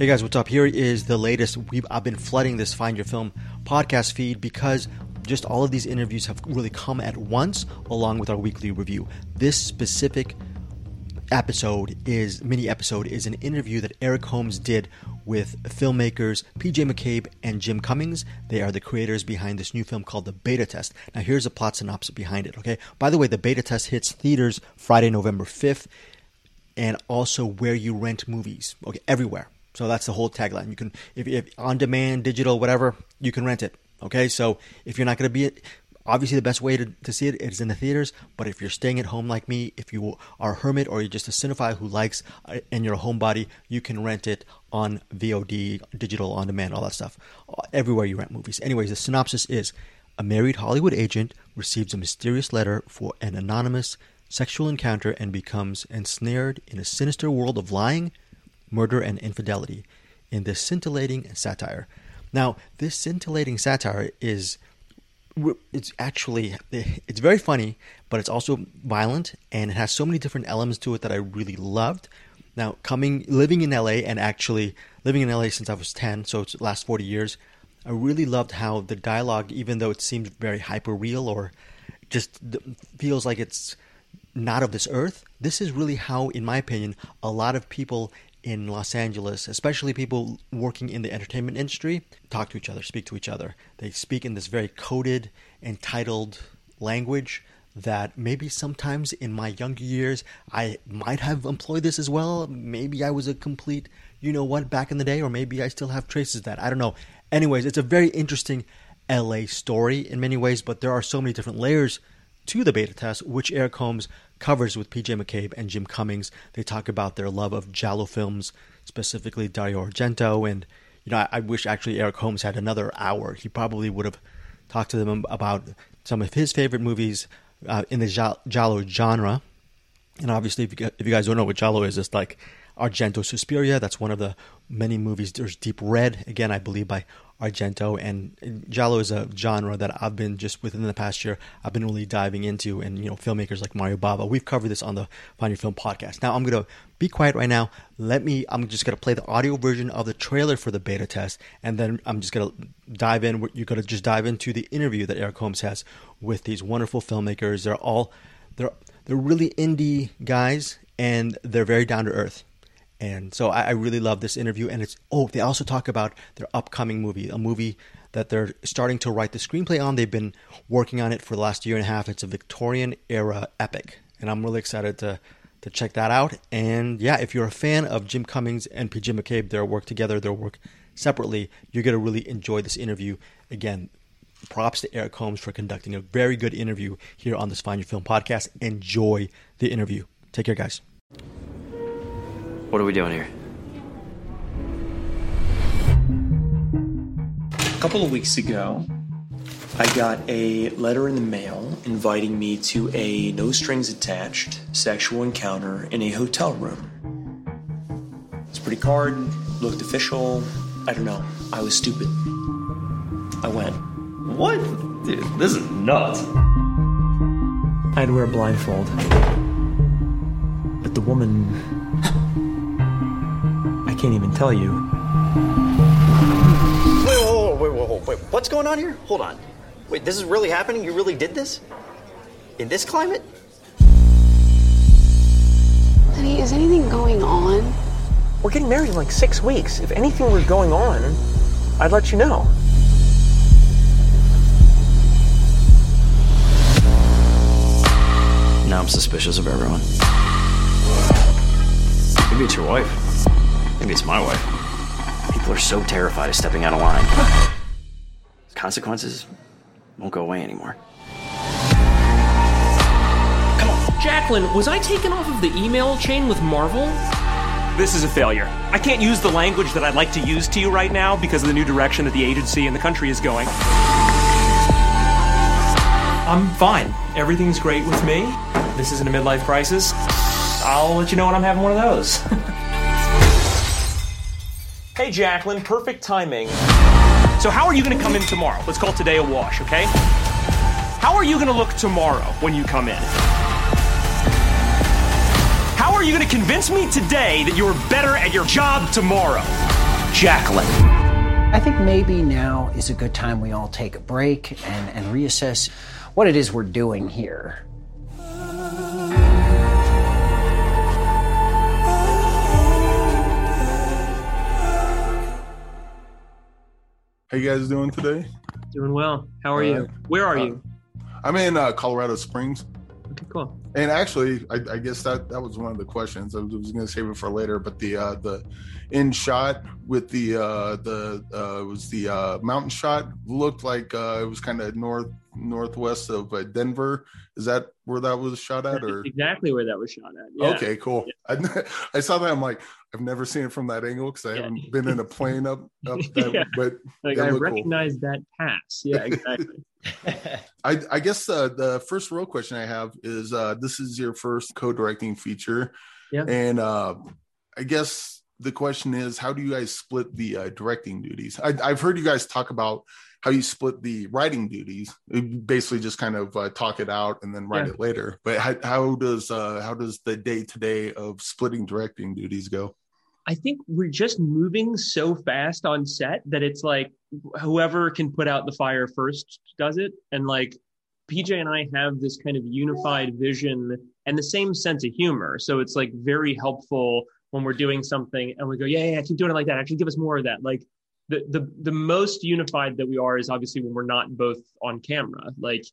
Hey guys, what's up? Here is the latest. We've, I've been flooding this Find Your Film podcast feed because just all of these interviews have really come at once along with our weekly review. This specific episode is mini episode is an interview that Eric Holmes did with filmmakers PJ McCabe and Jim Cummings. They are the creators behind this new film called The Beta Test. Now here's a plot synopsis behind it, okay? By the way, The Beta Test hits theaters Friday, November 5th and also where you rent movies. Okay, everywhere. So that's the whole tagline. You can if, if on demand, digital, whatever, you can rent it. Okay? So if you're not going to be obviously the best way to, to see it is in the theaters but if you're staying at home like me if you are a hermit or you're just a cinephile who likes uh, and you're a homebody you can rent it on vod digital on demand all that stuff uh, everywhere you rent movies anyways the synopsis is a married hollywood agent receives a mysterious letter for an anonymous sexual encounter and becomes ensnared in a sinister world of lying murder and infidelity in this scintillating satire now this scintillating satire is it's actually it's very funny, but it's also violent and it has so many different elements to it that I really loved. Now, coming living in LA and actually living in LA since I was 10, so it's last 40 years, I really loved how the dialogue even though it seems very hyper real or just feels like it's not of this earth, this is really how in my opinion a lot of people in Los Angeles, especially people working in the entertainment industry, talk to each other, speak to each other. They speak in this very coded, entitled language that maybe sometimes in my younger years I might have employed this as well. Maybe I was a complete, you know what, back in the day, or maybe I still have traces of that. I don't know. Anyways, it's a very interesting LA story in many ways, but there are so many different layers to the beta test, which Eric Holmes covers with PJ McCabe and Jim Cummings. They talk about their love of Giallo films, specifically Dario Argento. And, you know, I, I wish actually Eric Holmes had another hour. He probably would have talked to them about some of his favorite movies uh, in the Giallo genre. And obviously, if you, if you guys don't know what Giallo is, it's like Argento Suspiria. That's one of the many movies. There's Deep Red, again, I believe, by Argento. And Giallo is a genre that I've been just within the past year, I've been really diving into. And, you know, filmmakers like Mario Bava, we've covered this on the Find Your Film podcast. Now, I'm going to be quiet right now. Let me, I'm just going to play the audio version of the trailer for the beta test. And then I'm just going to dive in. You're going to just dive into the interview that Eric Holmes has with these wonderful filmmakers. They're all, they're, they're really indie guys and they're very down to earth and so I, I really love this interview. And it's oh, they also talk about their upcoming movie, a movie that they're starting to write the screenplay on. They've been working on it for the last year and a half. It's a Victorian era epic, and I'm really excited to to check that out. And yeah, if you're a fan of Jim Cummings and PJ McCabe, their work together, their work separately, you're gonna really enjoy this interview. Again, props to Eric Holmes for conducting a very good interview here on this Find Your Film podcast. Enjoy the interview. Take care, guys. What are we doing here? A couple of weeks ago, I got a letter in the mail inviting me to a no strings attached sexual encounter in a hotel room. It's pretty card, looked official. I don't know. I was stupid. I went. What? Dude, this is nuts. I had to wear a blindfold. But the woman can't even tell you. Wait, whoa, wait, whoa, wait, wait. What's going on here? Hold on. Wait, this is really happening? You really did this? In this climate? Honey, is anything going on? We're getting married in like six weeks. If anything were going on, I'd let you know. Now I'm suspicious of everyone. Maybe it's your wife. Maybe it's my wife. People are so terrified of stepping out of line. Consequences won't go away anymore. Come on. Jacqueline, was I taken off of the email chain with Marvel? This is a failure. I can't use the language that I'd like to use to you right now because of the new direction that the agency and the country is going. I'm fine. Everything's great with me. This isn't a midlife crisis. I'll let you know when I'm having one of those. Hey, Jacqueline, perfect timing. So, how are you going to come in tomorrow? Let's call today a wash, okay? How are you going to look tomorrow when you come in? How are you going to convince me today that you're better at your job tomorrow? Jacqueline. I think maybe now is a good time we all take a break and, and reassess what it is we're doing here. How you guys doing today? Doing well. How are All you? Where are Uh, you? I'm in uh, Colorado Springs, Okay, cool. and actually, I, I guess that that was one of the questions. I was, was going to save it for later, but the uh, the in shot with the uh, the uh, was the uh, mountain shot looked like uh, it was kind of north northwest of uh, Denver. Is that where that was shot at, or? exactly where that was shot at. Yeah. Okay, cool. I, I saw that. I'm like, I've never seen it from that angle because I Yeah. haven't been in a plane up up that. Yeah. But Like it I looked cool. recognize that pass. Yeah, exactly. I, I guess uh, the first real question I have is uh, this is your first co-directing feature, Yeah. and uh, I guess the question is how do you guys split the uh, directing duties? I, I've heard you guys talk about how you split the writing duties, You basically just kind of uh, talk it out and then write Yeah. it later. But how, how does uh, how does the day to day of splitting directing duties go? I think we're just moving so fast on set that it's like whoever can put out the fire first does it. And like PJ and I have this kind of unified vision and the same sense of humor. So it's like very helpful when we're doing something and we go, yeah, yeah, yeah, keep doing it like that. Actually, give us more of that. Like the the the most unified that we are is obviously when we're not both on camera. Like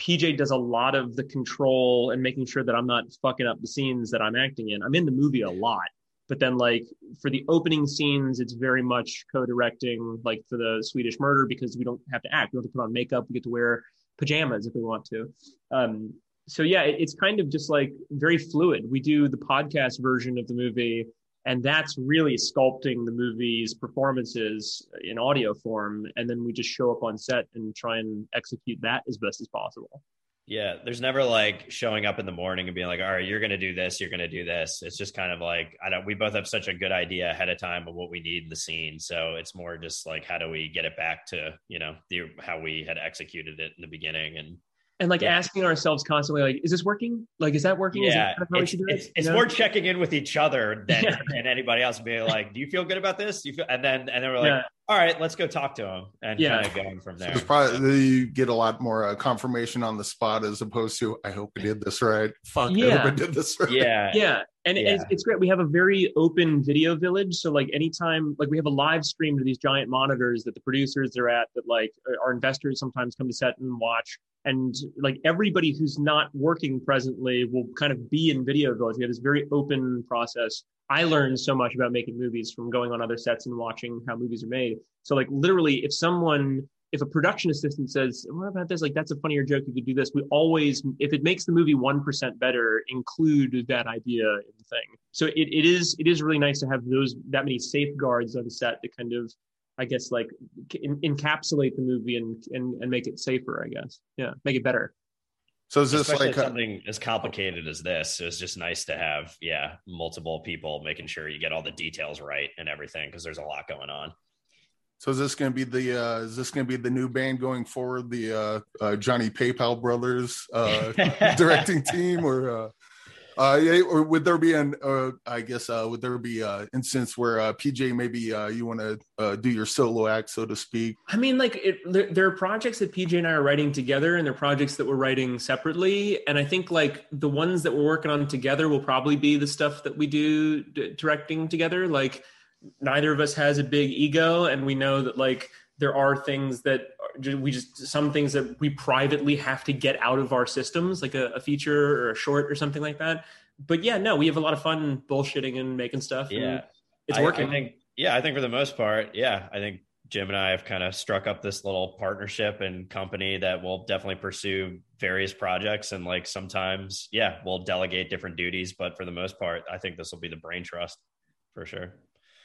PJ does a lot of the control and making sure that I'm not fucking up the scenes that I'm acting in. I'm in the movie a lot, but then like for the opening scenes, it's very much co-directing. Like for the Swedish Murder, because we don't have to act, we don't have to put on makeup, we get to wear pajamas if we want to. Um, so yeah, it, it's kind of just like very fluid. We do the podcast version of the movie, and that's really sculpting the movie's performances in audio form, and then we just show up on set and try and execute that as best as possible. Yeah, there's never like showing up in the morning and being like, "All right, you're to do this, you're to do this." It's just kind of like I don't. We both have such a good idea ahead of time of what we need in the scene, so it's more just like how do we get it back to you know the how we had executed it in the beginning, and And like Yeah. asking ourselves constantly, like, is this working? Like, is that working? Is yeah, that kind of it's, should it's, it's You know? more checking in with each other than, Yeah. than anybody else being like, "Do you feel good about this?" Do you feel, and then and then we're like. "All right, let's go talk to him," and Yeah. kind of going from So there. it's probably you get a lot more uh, confirmation on the spot as opposed to I hope I did this right. Fuck, I Yeah. hope I did this right. yeah, yeah and Yeah. It's, it's great we have a very open video village so like anytime like we have a live stream to these giant monitors that the producers are at that like our investors sometimes come to set and watch and like everybody who's not working presently will kind of be in video village we have this very open process i learned so much about making movies from going on other sets and watching how movies are made so like literally if someone if a production assistant says, "What about this? Like that's a funnier joke. You could do this." We always, if it makes the movie one percent better, include that idea in the thing. So it, it is it is really nice to have those that many safeguards on set to kind of, I guess, like en- encapsulate the movie and, and and make it safer. I guess, yeah, make it better. So is this Especially like uh, something as complicated as this? It's just nice to have, yeah, multiple people making sure you get all the details right and everything because there's a lot going on. so is this going to be the uh, is this going to be the new band going forward? The uh, uh, Johnny PayPal brothers uh, directing team, or uh, would there be an uh, I guess uh, would there be uh instance where uh, PJ maybe uh, you want to uh, do your solo act so to speak? I mean, like it, there, there are projects that PJ and I are writing together, and there are projects that we're writing separately. And I think like the ones that we're working on together will probably be the stuff that we do d- directing together. Like neither of us has a big ego, and we know that like there are things that we just some things that we privately have to get out of our systems, like a, a feature or a short or something like that. But yeah, no, we have a lot of fun bullshitting and making stuff. and Yeah. it's I- working. I think, yeah, I think for the most part, yeah, I think Jim and I have kind of struck up this little partnership and company that will definitely pursue various projects. And like sometimes, yeah, we'll delegate different duties, but for the most part, I think this will be the brain trust for sure.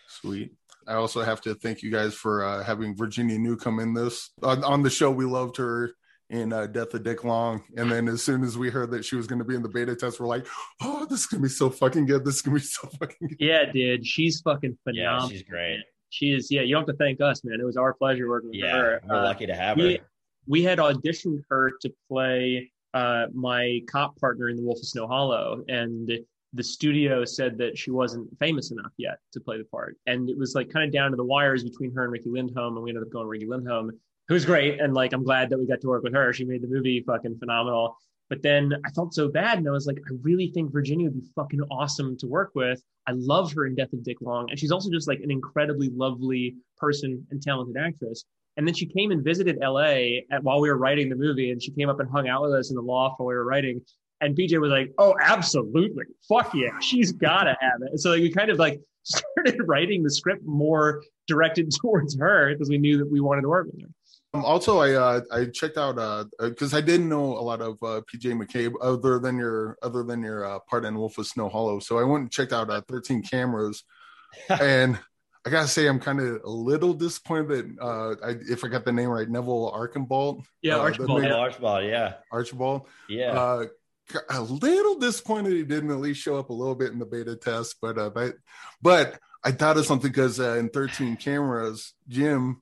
Sweet. I also have to thank you guys for uh, having Virginia Newcomb in this on, on the show. We loved her in uh, Death of Dick Long, and then as soon as we heard that she was going to be in the beta test, we're like, "Oh, this is gonna be so fucking good! This is gonna be so fucking good!" Yeah, dude, she's fucking phenomenal. Yeah, she's great. She is. Yeah, you don't have to thank us, man. It was our pleasure working with Yeah, her. we're Uh, lucky to have her. we, we had auditioned her to play uh, my cop partner in The Wolf of Snow Hollow, and the studio said that she wasn't famous enough yet to play the part. And it was like kind of down to the wires between her and Riki Lindhome. And we ended up going Riki Lindhome, who was great. And like, I'm glad that we got to work with her. She made the movie fucking phenomenal. But then I felt so bad. And I was like, I really think Virginia would be fucking awesome to work with. I love her in Death of Dick Long. And she's also just like an incredibly lovely person and talented actress. And then she came and visited LA at, while we were writing the movie. And she came up and hung out with us in the loft while we were writing. And PJ was like, "Oh, absolutely, fuck yeah, she's gotta have it." And so like, we kind of like started writing the script more directed towards her because we knew that we wanted to work with her. Um, also, I uh, I checked out because uh, I didn't know a lot of uh, PJ McCabe other than your other than your uh, part in Wolf of Snow Hollow. So I went and checked out uh, 13 cameras, and I gotta say I'm kind of a little disappointed that uh, I, if I got the name right, Neville Archambault. Yeah, Archibald. Yeah, Archibald. Yeah, Archibald. Yeah. Uh, a little disappointed he didn't at least show up a little bit in the beta test, but uh, but, but I thought of something because uh, in 13 cameras, Jim,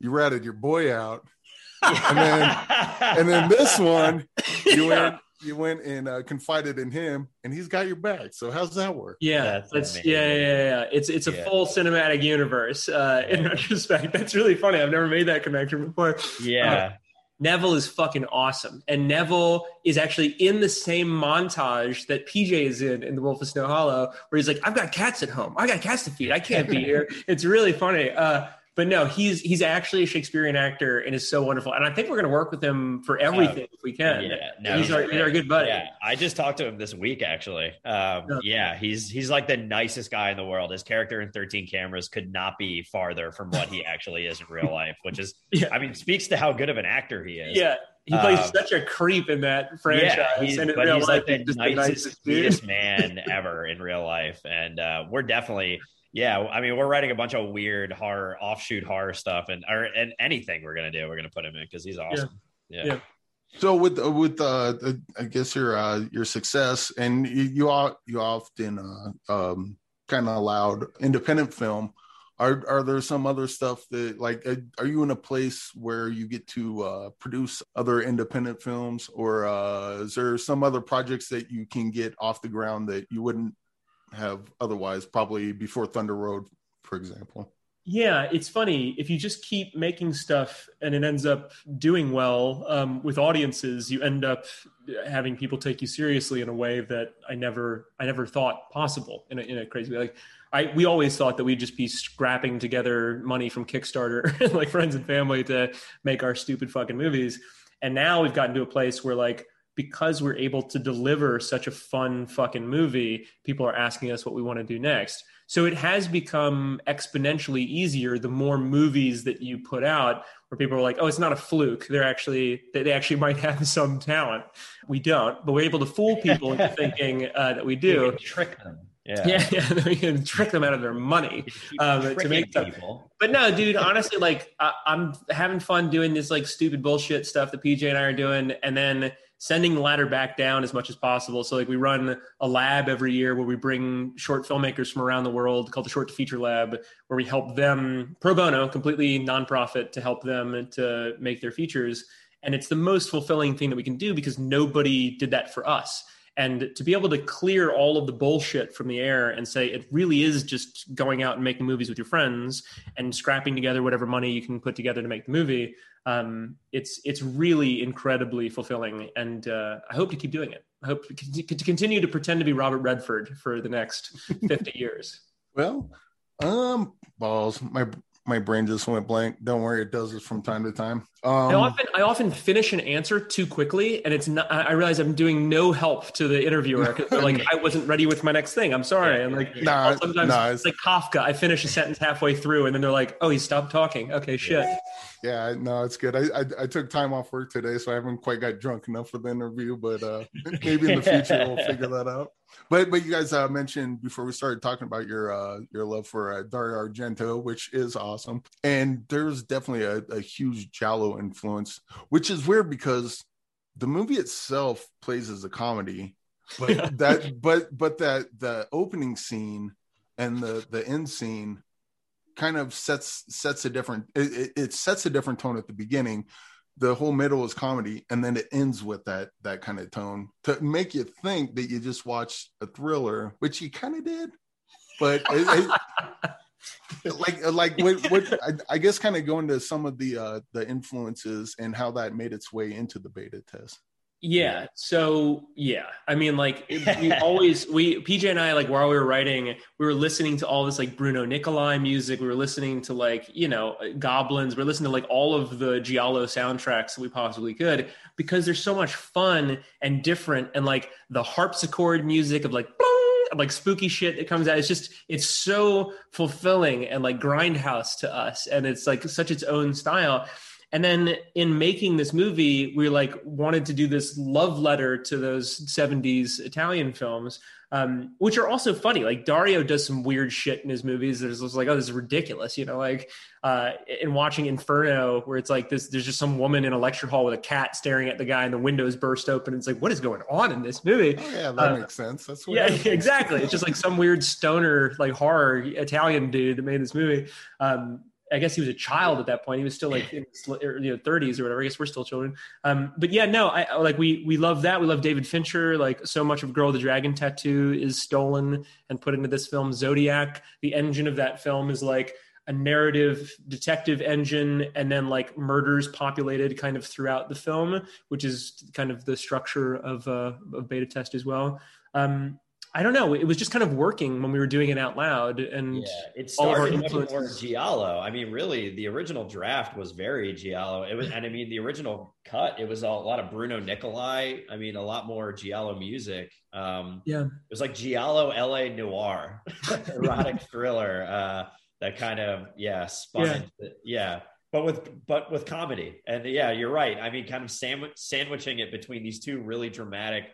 you ratted your boy out, and then and then this one, you yeah. went you went and uh, confided in him, and he's got your back. So how's that work? Yeah, that's, that's yeah, yeah, yeah, It's it's a yeah. full cinematic universe. Uh, in retrospect, that's really funny. I've never made that connection before. Yeah. Neville is fucking awesome. And Neville is actually in the same montage that PJ is in in The Wolf of Snow Hollow, where he's like, I've got cats at home. I got cats to feed. I can't be here. It's really funny. Uh, but no, he's he's actually a Shakespearean actor and is so wonderful. And I think we're going to work with him for everything if we can. Yeah, no, he's, our, he's our good buddy. Yeah, I just talked to him this week actually. Um, yeah, he's he's like the nicest guy in the world. His character in Thirteen Cameras could not be farther from what he actually is in real life, which is, yeah. I mean, speaks to how good of an actor he is. Yeah, he plays um, such a creep in that franchise. Yeah, he's, and but he's like the nicest, the nicest man ever in real life, and uh, we're definitely yeah, I mean, we're writing a bunch of weird horror, offshoot horror stuff, and or and anything we're gonna do, we're gonna put him in because he's awesome. Yeah. yeah. So with with uh, I guess your uh, your success, and you you, you often uh, um, kind of allowed independent film. Are are there some other stuff that like uh, are you in a place where you get to uh, produce other independent films, or uh, is there some other projects that you can get off the ground that you wouldn't have otherwise, probably before Thunder Road, for example. Yeah, it's funny if you just keep making stuff and it ends up doing well um, with audiences, you end up having people take you seriously in a way that I never, I never thought possible in a, in a crazy way. Like I, we always thought that we'd just be scrapping together money from Kickstarter, like friends and family, to make our stupid fucking movies. And now we've gotten to a place where like because we're able to deliver such a fun fucking movie, people are asking us what we want to do next. So it has become exponentially easier the more movies that you put out where people are like, oh, it's not a fluke. They're actually, they actually might have some talent. We don't, but we're able to fool people into thinking uh, that we do. trick them. Yeah. yeah, yeah, we can trick them out of their money um, to make them. People. But no, dude, honestly, like I, I'm having fun doing this like stupid bullshit stuff that PJ and I are doing, and then sending the ladder back down as much as possible. So like we run a lab every year where we bring short filmmakers from around the world called the Short to Feature Lab, where we help them pro bono, completely nonprofit, to help them to make their features. And it's the most fulfilling thing that we can do because nobody did that for us. And to be able to clear all of the bullshit from the air and say it really is just going out and making movies with your friends and scrapping together whatever money you can put together to make the movie um, it's it's really incredibly fulfilling, and uh, I hope to keep doing it. I hope to continue to pretend to be Robert Redford for the next fifty years. Well, um, balls. My my brain just went blank. Don't worry, it does this from time to time. Um, I often I often finish an answer too quickly, and it's not. I realize I'm doing no help to the interviewer because like I wasn't ready with my next thing. I'm sorry. I'm like nah, sometimes nah, it's like Kafka. I finish a sentence halfway through, and then they're like, "Oh, he stopped talking." Okay, shit. Yeah, no, it's good. I, I, I took time off work today, so I haven't quite got drunk enough for the interview, but uh, maybe in the future we'll figure that out. But but you guys uh, mentioned before we started talking about your uh, your love for uh, Dario Argento, which is awesome, and there's definitely a, a huge giallo influence, which is weird because the movie itself plays as a comedy, but that but but that the opening scene and the the end scene kind of sets sets a different it, it, sets a different tone at the beginning. The whole middle is comedy and then it ends with that that kind of tone to make you think that you just watched a thriller which you kind of did but it, it, like like what, what I, I guess kind of going to some of the uh the influences and how that made its way into the beta test yeah. So yeah, I mean, like we always we PJ and I like while we were writing, we were listening to all this like Bruno Nicolai music. We were listening to like you know uh, Goblins. We are listening to like all of the Giallo soundtracks that we possibly could because there's so much fun and different and like the harpsichord music of like. like spooky shit that comes out it's just it's so fulfilling and like grindhouse to us and it's like such its own style and then in making this movie, we like wanted to do this love letter to those 70s Italian films, um, which are also funny. Like Dario does some weird shit in his movies. There's just like, oh, this is ridiculous. You know, like uh, in watching Inferno, where it's like this, there's just some woman in a lecture hall with a cat staring at the guy and the windows burst open. It's like, what is going on in this movie? Oh, yeah, that uh, makes sense. That's what yeah, exactly. It's just like some weird stoner, like horror Italian dude that made this movie. Um, I guess he was a child at that point. He was still like in his you know 30s or whatever. I guess we're still children. Um, but yeah, no, I like we we love that. We love David Fincher. Like so much of Girl with the Dragon Tattoo is stolen and put into this film. Zodiac, the engine of that film is like a narrative detective engine and then like murders populated kind of throughout the film, which is kind of the structure of uh, of beta test as well. Um, I don't know. It was just kind of working when we were doing it out loud, and yeah, it started much more giallo. I mean, really, the original draft was very giallo. It was, and I mean, the original cut, it was a lot of Bruno Nicolai. I mean, a lot more giallo music. Um, yeah, it was like giallo LA noir, erotic thriller. Uh, that kind of yeah, spun. Yeah. Yeah but with but with comedy and yeah you're right i mean kind of sandwich, sandwiching it between these two really dramatic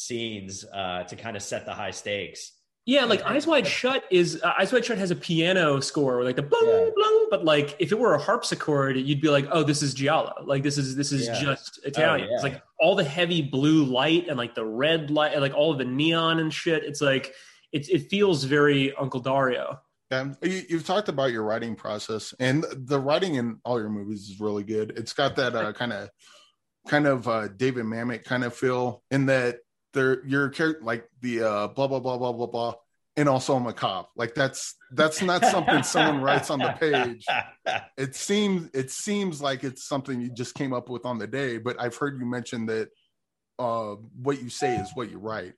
scenes uh, to kind of set the high stakes. Yeah, like Eyes Wide Shut is uh, Eyes Wide Shut has a piano score, like the blung yeah. blung. But like, if it were a harpsichord, you'd be like, "Oh, this is giallo. Like this is this is yeah. just Italian." Oh, yeah. It's like all the heavy blue light and like the red light, and like all of the neon and shit. It's like it it feels very Uncle Dario. Yeah, you, have talked about your writing process, and the writing in all your movies is really good. It's got that uh, kind of kind of uh, David Mamet kind of feel in that they're your character like the uh blah blah blah blah blah blah and also I'm a cop. Like that's that's not something someone writes on the page. It seems it seems like it's something you just came up with on the day, but I've heard you mention that uh what you say is what you write.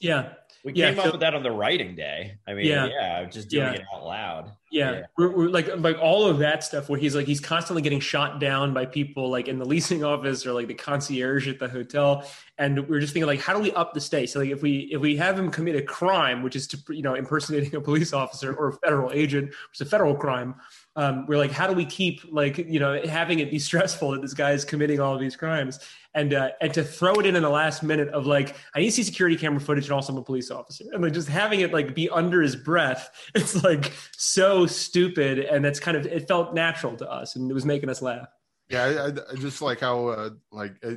Yeah. We yeah, came up with that on the writing day. I mean, yeah, yeah just doing yeah. it out loud. Yeah, yeah. We're, we're like like all of that stuff where he's like he's constantly getting shot down by people like in the leasing office or like the concierge at the hotel, and we're just thinking like, how do we up the stakes? So like if we if we have him commit a crime, which is to you know impersonating a police officer or a federal agent, which is a federal crime, um, we're like, how do we keep like you know having it be stressful that this guy is committing all of these crimes? And uh, and to throw it in in the last minute of like I need to see security camera footage and also I'm a police officer. And like just having it like be under his breath it's like so stupid and that's kind of it felt natural to us and it was making us laugh. Yeah, I, I just like how uh, like I,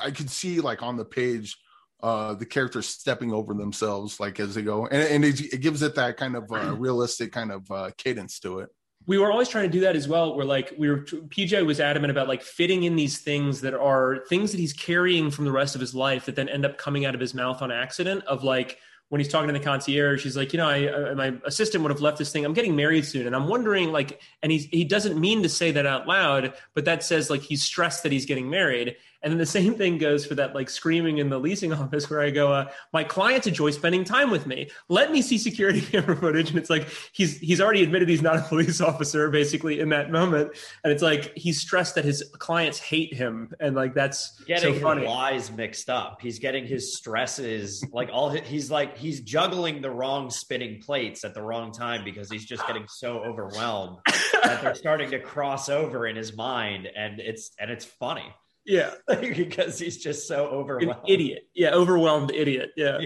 I could see like on the page uh the characters stepping over themselves like as they go. And, and it, it gives it that kind of uh, realistic kind of uh, cadence to it we were always trying to do that as well We're like we were pj was adamant about like fitting in these things that are things that he's carrying from the rest of his life that then end up coming out of his mouth on accident of like when he's talking to the concierge, he's like, you know, I, I, my assistant would have left this thing. I'm getting married soon, and I'm wondering, like, and he's he doesn't mean to say that out loud, but that says like he's stressed that he's getting married, and then the same thing goes for that like screaming in the leasing office where I go, uh, my clients enjoy spending time with me. Let me see security camera footage. And it's like he's he's already admitted he's not a police officer basically in that moment. And it's like he's stressed that his clients hate him. And like that's getting so funny. his lies mixed up. He's getting his stresses like all he's like he's juggling the wrong spinning plates at the wrong time because he's just getting so overwhelmed that they're starting to cross over in his mind and it's and it's funny. Yeah, because he's just so overwhelmed. An idiot. Yeah, overwhelmed idiot. Yeah.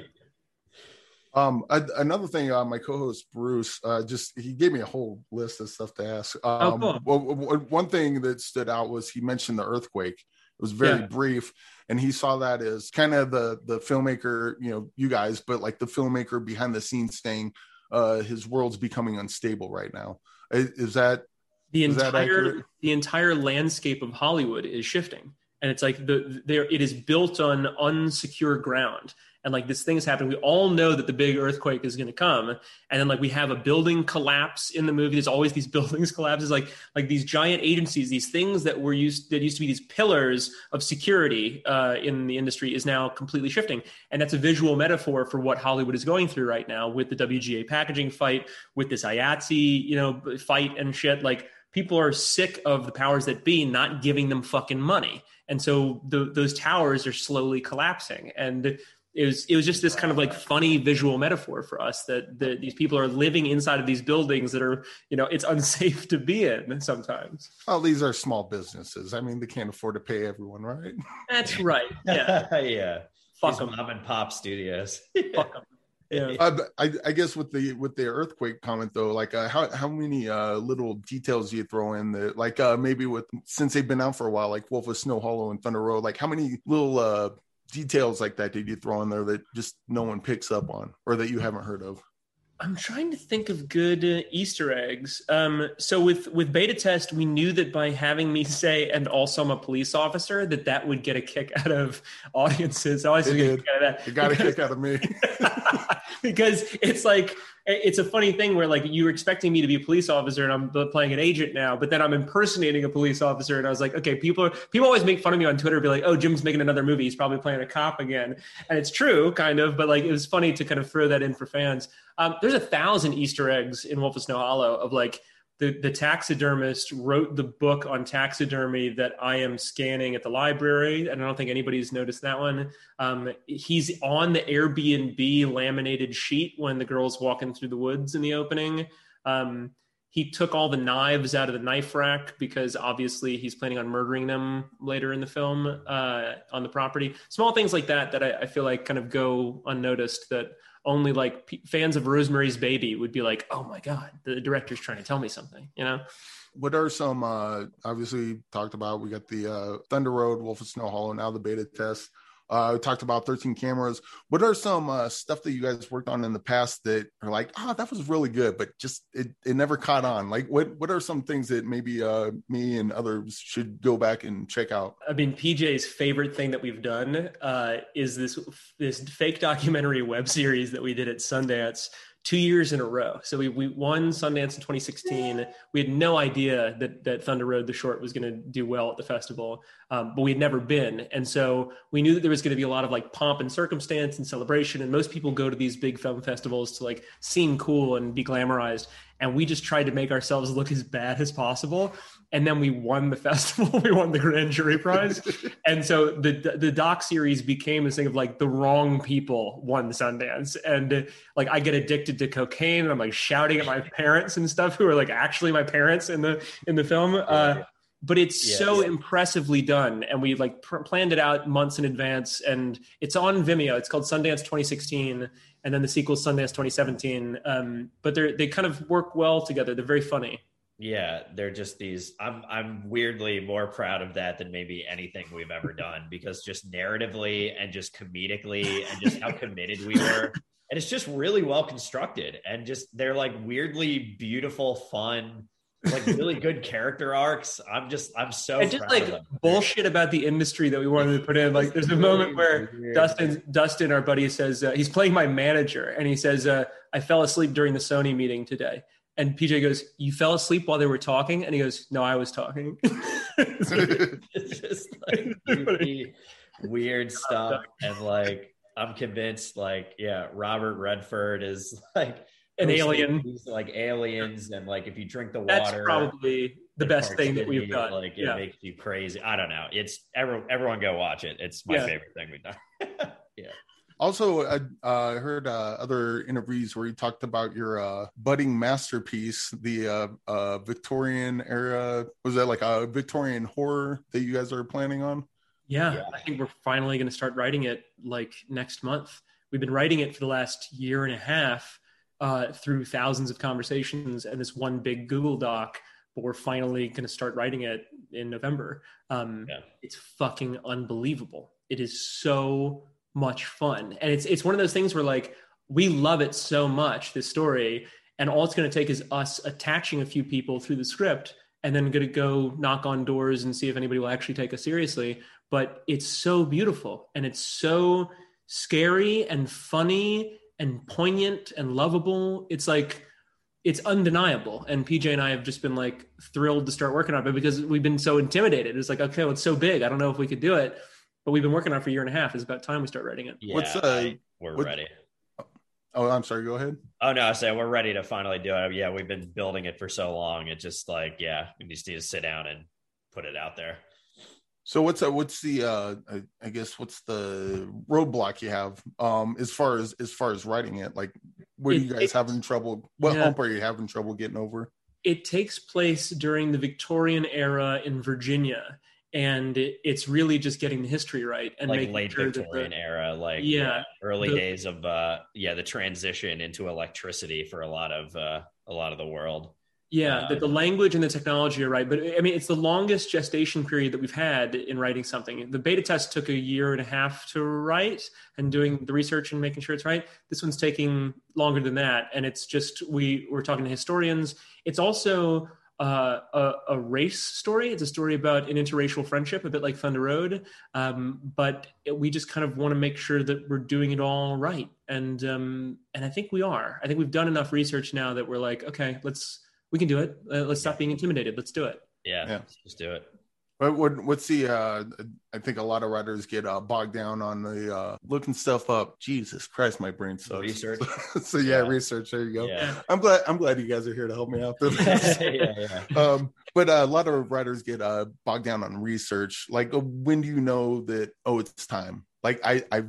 Um, I, another thing, uh, my co-host Bruce, uh, just he gave me a whole list of stuff to ask. Oh, um, oh, cool. well, one thing that stood out was he mentioned the earthquake. It was very yeah. brief, and he saw that as kind of the the filmmaker, you know, you guys, but like the filmmaker behind the scenes saying, uh, his world's becoming unstable right now. Is, is that the Is that entire accurate? the entire landscape of Hollywood is shifting, and it's like the there it is built on unsecure ground, and like this thing is happening. We all know that the big earthquake is going to come, and then like we have a building collapse in the movie. There's always these buildings collapses, like like these giant agencies, these things that were used that used to be these pillars of security uh, in the industry is now completely shifting, and that's a visual metaphor for what Hollywood is going through right now with the WGA packaging fight, with this IATSE you know fight and shit. Like people are sick of the powers that be not giving them fucking money and so the, those towers are slowly collapsing and it was it was just this kind of like funny visual metaphor for us that, that these people are living inside of these buildings that are you know it's unsafe to be in sometimes Well, these are small businesses. I mean, they can't afford to pay everyone, right? that's right yeah yeah. Fuck These 'em. mom and pop studios. Fuck 'em. Yeah. Uh, I, I guess with the with the earthquake comment though, like uh, how how many uh, little details do you throw in that, like uh, maybe with since they've been out for a while, like Wolf of Snow Hollow and Thunder Road, like how many little uh, details like that did you throw in there that just no one picks up on or that you haven't heard of? I'm trying to think of good uh, Easter eggs. Um, so with with beta test, we knew that by having me say "and also I'm a police officer," that that would get a kick out of audiences. I always It get a kick out of that. It got a kick out of me. because it's like it's a funny thing where like you were expecting me to be a police officer and I'm playing an agent now, but then I'm impersonating a police officer and I was like, okay, people are people always make fun of me on Twitter, be like, oh, Jim's making another movie, he's probably playing a cop again, and it's true, kind of, but like it was funny to kind of throw that in for fans. Um, there's a thousand Easter eggs in Wolf of Snow Hollow of like the, the taxidermist wrote the book on taxidermy that I am scanning at the library, and I don't think anybody's noticed that one. Um, he's on the Airbnb laminated sheet when the girl's walking through the woods in the opening. Um, he took all the knives out of the knife rack because obviously he's planning on murdering them later in the film uh, on the property. Small things like that that I, I feel like kind of go unnoticed that only like p- fans of Rosemary's Baby would be like, "Oh my god, the director's trying to tell me something," you know? what are some uh obviously talked about we got the uh thunder road wolf of snow hollow now the beta test uh we talked about 13 cameras. What are some uh stuff that you guys worked on in the past that are like oh that was really good but just it, it never caught on? Like what what are some things that maybe uh me and others should go back and check out? I mean, PJ's favorite thing that we've done uh, is this this fake documentary web series that we did at Sundance two years in a row. So we, we won Sundance in 2016. We had no idea that that Thunder Road the short was going to do well at the festival, um, but we had never been, and so we knew that there was going to be a lot of like pomp and circumstance and celebration. And most people go to these big film festivals to like seem cool and be glamorized. And we just tried to make ourselves look as bad as possible. And then we won the festival. we won the grand jury prize. and so the the doc series became this thing of like the wrong people won Sundance, and like I get addicted to cocaine, and I'm like shouting at my parents and stuff who are like actually my parents in the in the film. Uh, but it's Yeah. so impressively done, and we like pr- planned it out months in advance, and it's on Vimeo. It's called Sundance 2016, and then the sequel Sundance 2017. Um, but they they kind of work well together. They're very funny. Yeah, they're just these. I'm I'm weirdly more proud of that than maybe anything we've ever done because just narratively and just comedically and just how committed we were, and it's just really well constructed and just they're like weirdly beautiful, fun, like really good character arcs. I'm just I'm so and just like bullshit about the industry that we wanted to put in. Like, there's a moment where Dustin, Dustin, our buddy, says uh, he's playing my manager, and he says, uh, "I fell asleep during the Sony meeting today." And PJ goes, "You fell asleep while they were talking?" And he goes, "No, I was talking." it's just like goofy, weird stuff, and like I'm convinced, like yeah, Robert Redford is like An alien. these, like aliens, and like if you drink the water, That's probably the best thing that we've done. Like it yeah. makes you crazy. I don't know. It's everyone. Everyone go watch it. It's my Yeah. favorite thing we've done. yeah. Also, I uh, heard uh, other interviews where you talked about your uh, budding masterpiece, the uh, uh, Victorian era. Was that like a Victorian horror that you guys are planning on? Yeah, Yeah. I think we're finally going to start writing it like next month. We've been writing it for the last year and a half uh, through thousands of conversations and this one big Google Doc, but we're finally going to start writing it in November. Um, Yeah. It's fucking unbelievable. It is so much fun, and it's it's one of those things where like we love it so much this story, and all it's going to take is us attaching a few people through the script and then going to go knock on doors and see if anybody will actually take us seriously. But it's so beautiful and it's so scary and funny and poignant and lovable. It's like it's undeniable. And PJ and I have just been like thrilled to start working on it because we've been so intimidated. It's like, okay, well, it's so big. I don't know if we could do it, but we've been working on it for a year and a half. It's about time we start writing it. Yeah, What's, uh, I- we're what- ready. Oh, I'm sorry. Go ahead. Oh no, I say we're ready to finally do it. Yeah, we've been building it for so long. It just like yeah, we just need to sit down and put it out there. So what's uh, what's the uh I, I guess what's the roadblock you have um as far as as far as writing it like what are It- you guys it- having trouble what Yeah. hump are you having trouble getting over it takes place during the Victorian era in Virginia, and it, it's really just getting the history right and like late sure that the- Victorian era, like Yeah, early the- days of uh yeah, the transition into electricity for a lot of uh a lot of the world. Yeah, Uh, that the language and the technology are right. But I mean, it's the longest gestation period that we've had in writing something. The beta test took a year and a half to write and doing the research and making sure it's right. This one's taking longer than that. And it's just, we, we're talking to historians. It's also uh, a, a race story. It's a story about an interracial friendship, a bit like Thunder Road. Um, but it- we just kind of want to make sure that we're doing it all right. And, um, and I think we are. I think we've done enough research now that we're like, okay, let's, we can do it. Uh, let's stop being intimidated. Let's do it. Yeah, Yeah. let's just do it. What, what what's the uh I think a lot of writers get uh bogged down on the uh looking stuff up Jesus Christ my brain sucks Research. so yeah, Yeah. research there you go Yeah. I'm glad I'm glad you guys are here to help me out yeah, yeah. um but uh, a lot of writers get uh bogged down on research like uh, when do you know that oh it's time like i i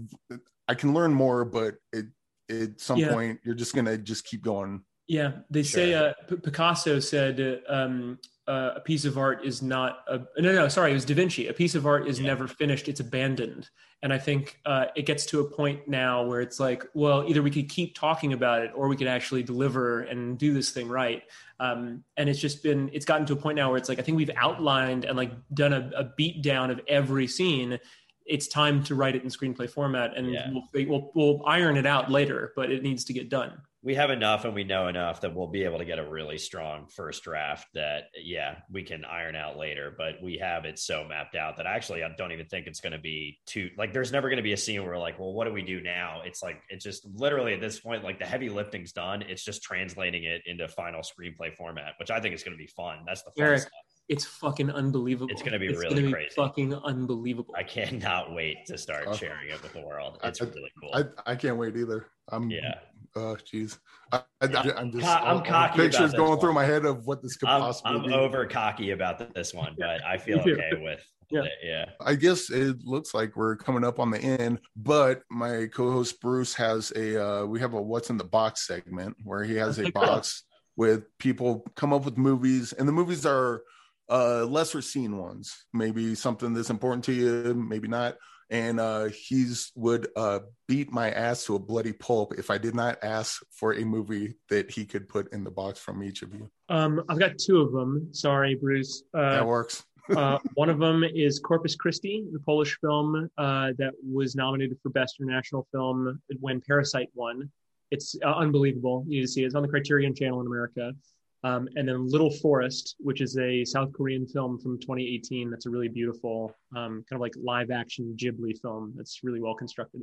i can learn more but it at some point you're just gonna just keep going Yeah, they say Sure. uh, P- Picasso said uh, um, uh, a piece of art is not a no no sorry it was Da Vinci. A piece of art is Yeah. never finished; it's abandoned. And I think uh, it gets to a point now where it's like, well, either we could keep talking about it, or we could actually deliver and do this thing right. Um, and it's just been it's gotten to a point now where it's like I think we've outlined and like done a, a beat down of every scene. It's time to write it in screenplay format, and Yeah. we'll, we'll we'll iron it out later, but it needs to get done. We have enough and we know enough that we'll be able to get a really strong first draft that yeah we can iron out later. But we have it so mapped out that actually i don't even think it's going to be too like there's never going to be a scene where we're like well what do we do now? It's like it's just literally at this point like the heavy lifting's done. It's just translating it into final screenplay format which i think is going to be fun. That's the fun Eric, stuff. It's fucking unbelievable. It's gonna be It's really gonna be crazy. Fucking unbelievable. i cannot wait to start sharing it with the world. It's I- really cool. I i can't wait either. I'm yeah oh jeez I, I, i'm just Co- I'm all- all cocky pictures going one. through my head of what this could I'm, possibly I'm be over cocky about this one, but I feel okay with Yeah. it. Yeah. I guess it looks like we're coming up on the end, but my co-host Bruce has a uh we have a what's in the box segment where he has a box with people come up with movies and the movies are uh lesser seen ones, maybe something that's important to you, maybe not. And uh he's would uh beat my ass to a bloody pulp if I did not ask for a movie that he could put in the box from each of you. Um, I've got two of them. Sorry, Bruce. That Uh, works. uh, one of them is Corpus Christi, the Polish film uh, that was nominated for Best International Film when Parasite won. It's uh, unbelievable. You need to see it. It's on the Criterion Channel in America. Um, and then Little Forest, which is a South Korean film from 2018. That's a really beautiful, um, kind of like live action Ghibli film. That's really well constructed.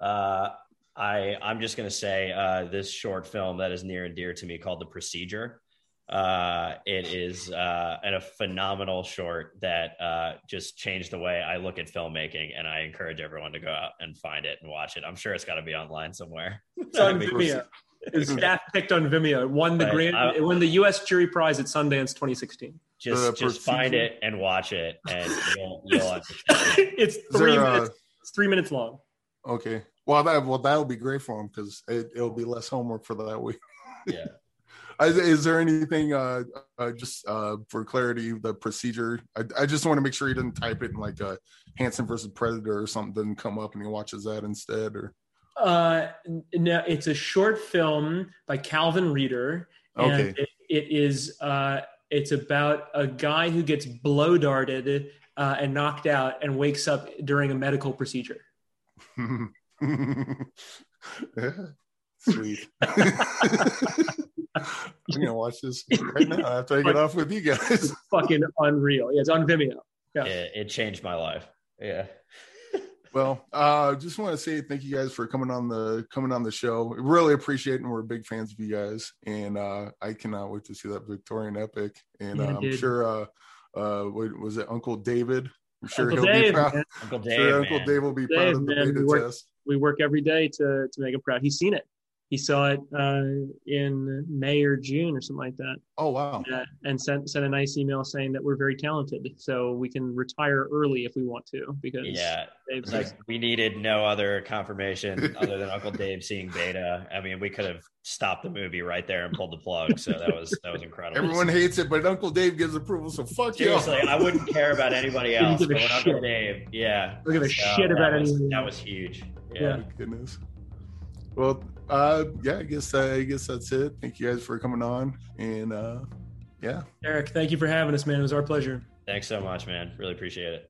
Uh, I I'm just gonna say uh, this short film that is near and dear to me called The Procedure. Uh, it is uh, and a phenomenal short that uh, just changed the way I look at filmmaking, and I encourage everyone to go out and find it and watch it. I'm sure it's got to be online somewhere. It's on Vimeo. It was staff picked on Vimeo. It won the Right. grand. I- It won the U.S. Jury Prize at Sundance 2016. Just just find Procedure? it and watch it, and you'll you'll understand. it's three there, uh, minutes. It's three minutes long. Okay. Well, that well that'll be great for him because it, it'll be less homework for that week. Yeah. Is, is there anything uh, uh just uh for clarity the procedure? I, I just want to make sure he doesn't type it in like a Hanson versus Predator or something doesn't come up and he watches that instead or Uh, no, it's a short film by Calvin Reeder, and Okay. it, it is uh, it's about a guy who gets blow darted uh, and knocked out and wakes up during a medical procedure. sweet. I'm gonna watch this right now after I get off with you guys. It's fucking unreal. Yeah, it's on Vimeo. Yeah. It, it changed my life. Yeah. Well, uh, just want to say thank you guys for coming on the coming on the show. Really appreciate it, and we're big fans of you guys. And uh, I cannot wait to see that Victorian epic. And Yeah, uh, I'm dude. sure, uh, uh, what was it, Uncle David? I'm sure Uncle he'll Dave, be proud. man. Uncle I'm Dave. sure Uncle man. Dave will be proud of the man, we work- test. We work every day to to make him proud. He's seen it. He saw it uh, in May or June or something like that. Oh wow! uh, and sent sent a nice email saying that we're very talented, so we can retire early if we want to. Because Yeah. Dave's It's like we needed no other confirmation other than Uncle Dave seeing beta. I mean, we could have stopped the movie right there and pulled the plug. So that was that was incredible. Everyone hates it, but Uncle Dave gives approval. So fuck you. Seriously, I wouldn't care about anybody else, but when Uncle. Dave, yeah, Don't give a So shit about that was, anyone That was huge. Yeah. Yeah. My goodness. Well, uh, yeah, I guess uh, I guess that's it. Thank you guys for coming on, and uh, yeah. Eric, thank you for having us, man. It was our pleasure. Thanks so much, man. Really appreciate it.